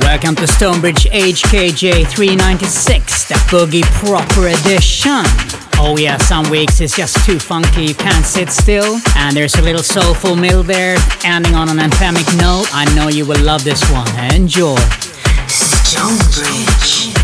Welcome to Stonebridge HKJ 396, the Boogie Proper Edition. Oh yeah, some weeks it's just too funky, you can't sit still. And there's a little soulful mill there, ending on an anthemic note. I know you will love this one. Enjoy. Stonebridge.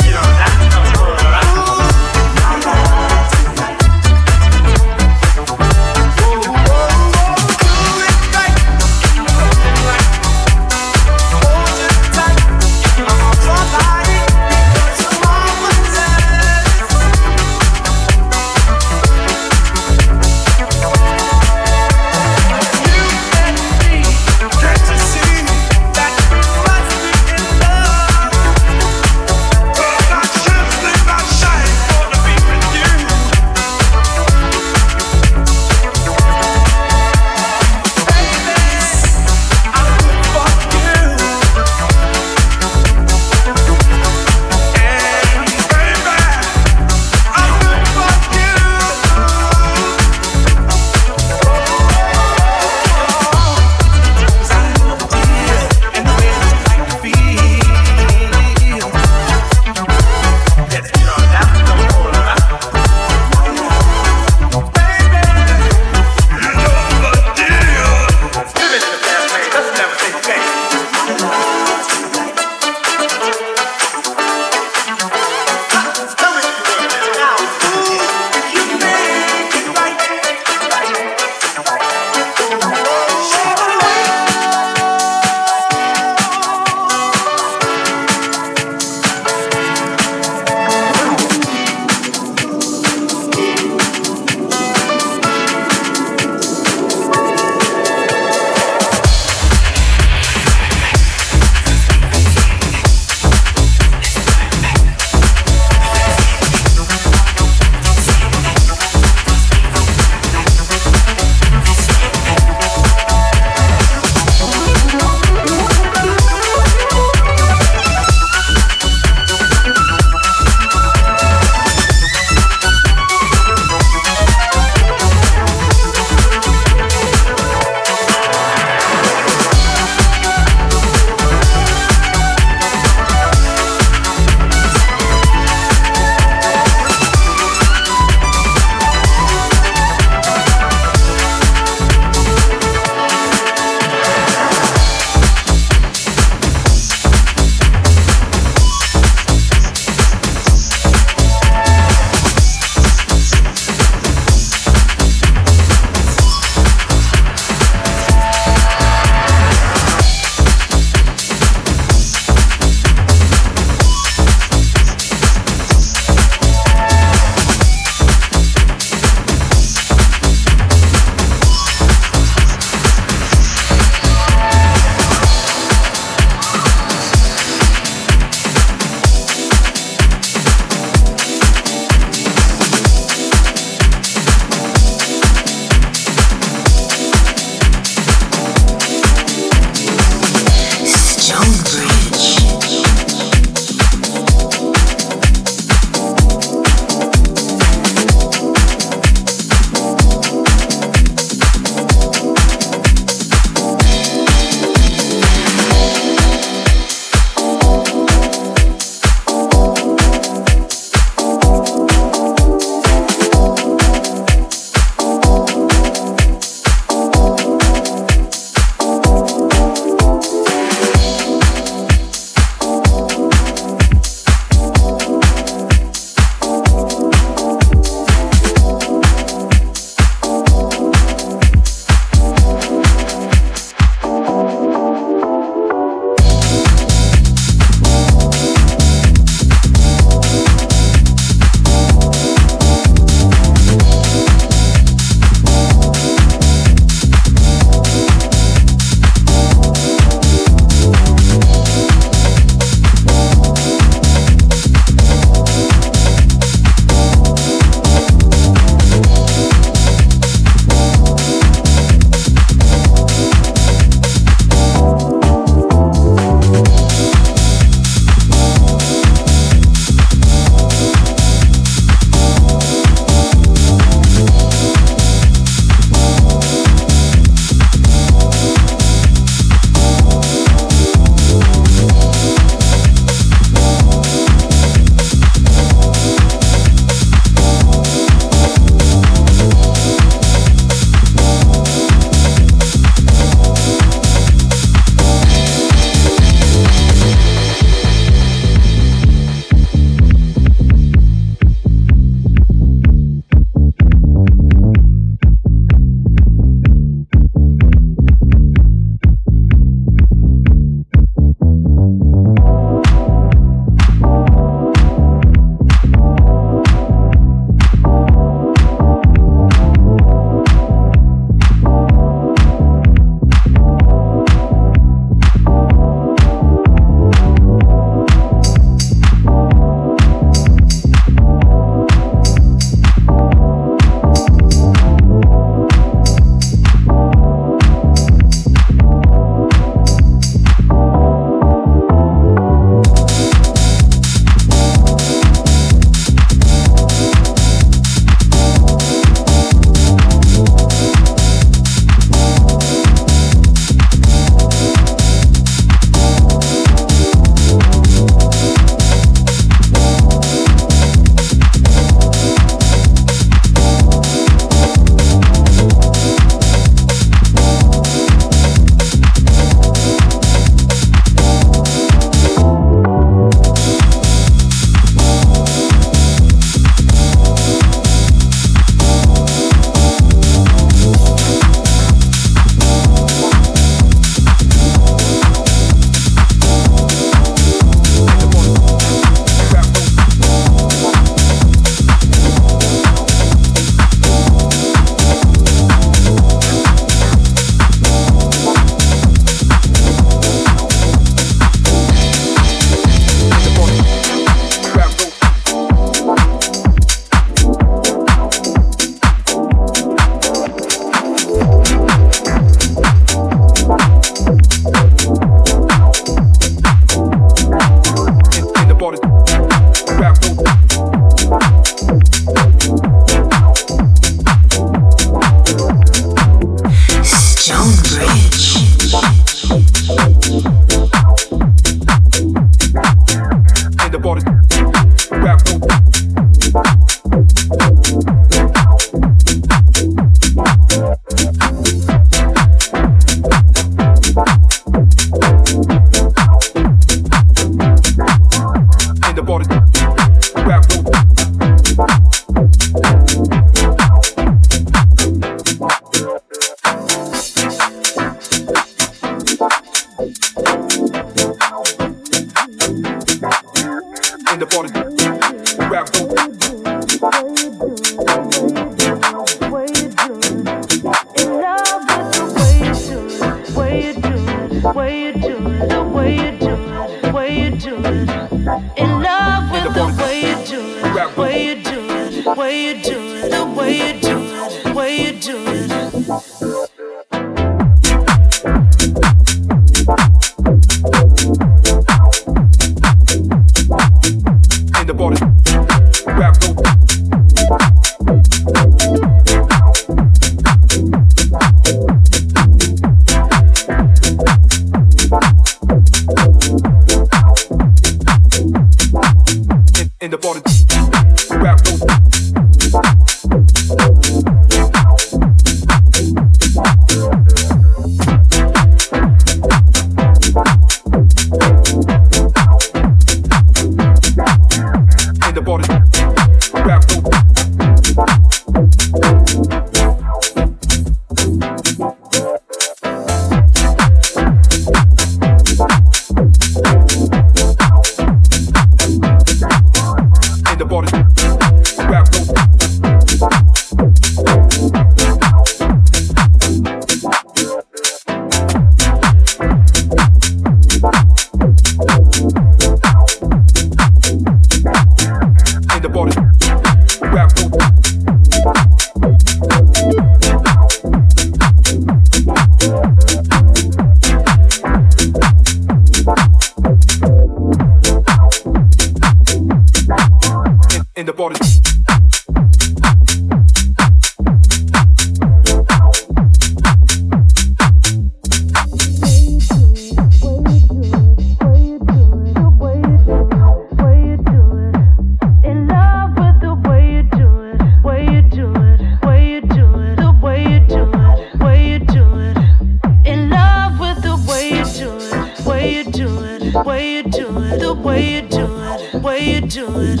do it, way you do it.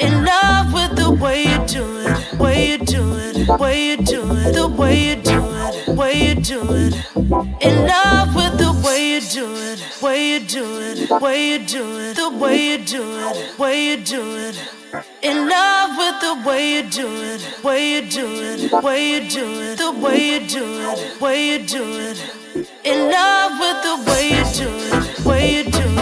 In love with the way you do it, way you do it, way you do it, the way you do it, way you do it. In love with the way you do it, way you do it, way you do it, the way you do it, way you do it. In love with the way you do it, way you do it, way you do it, the way you do it, way you do it. In love with the way you do it, way you do it.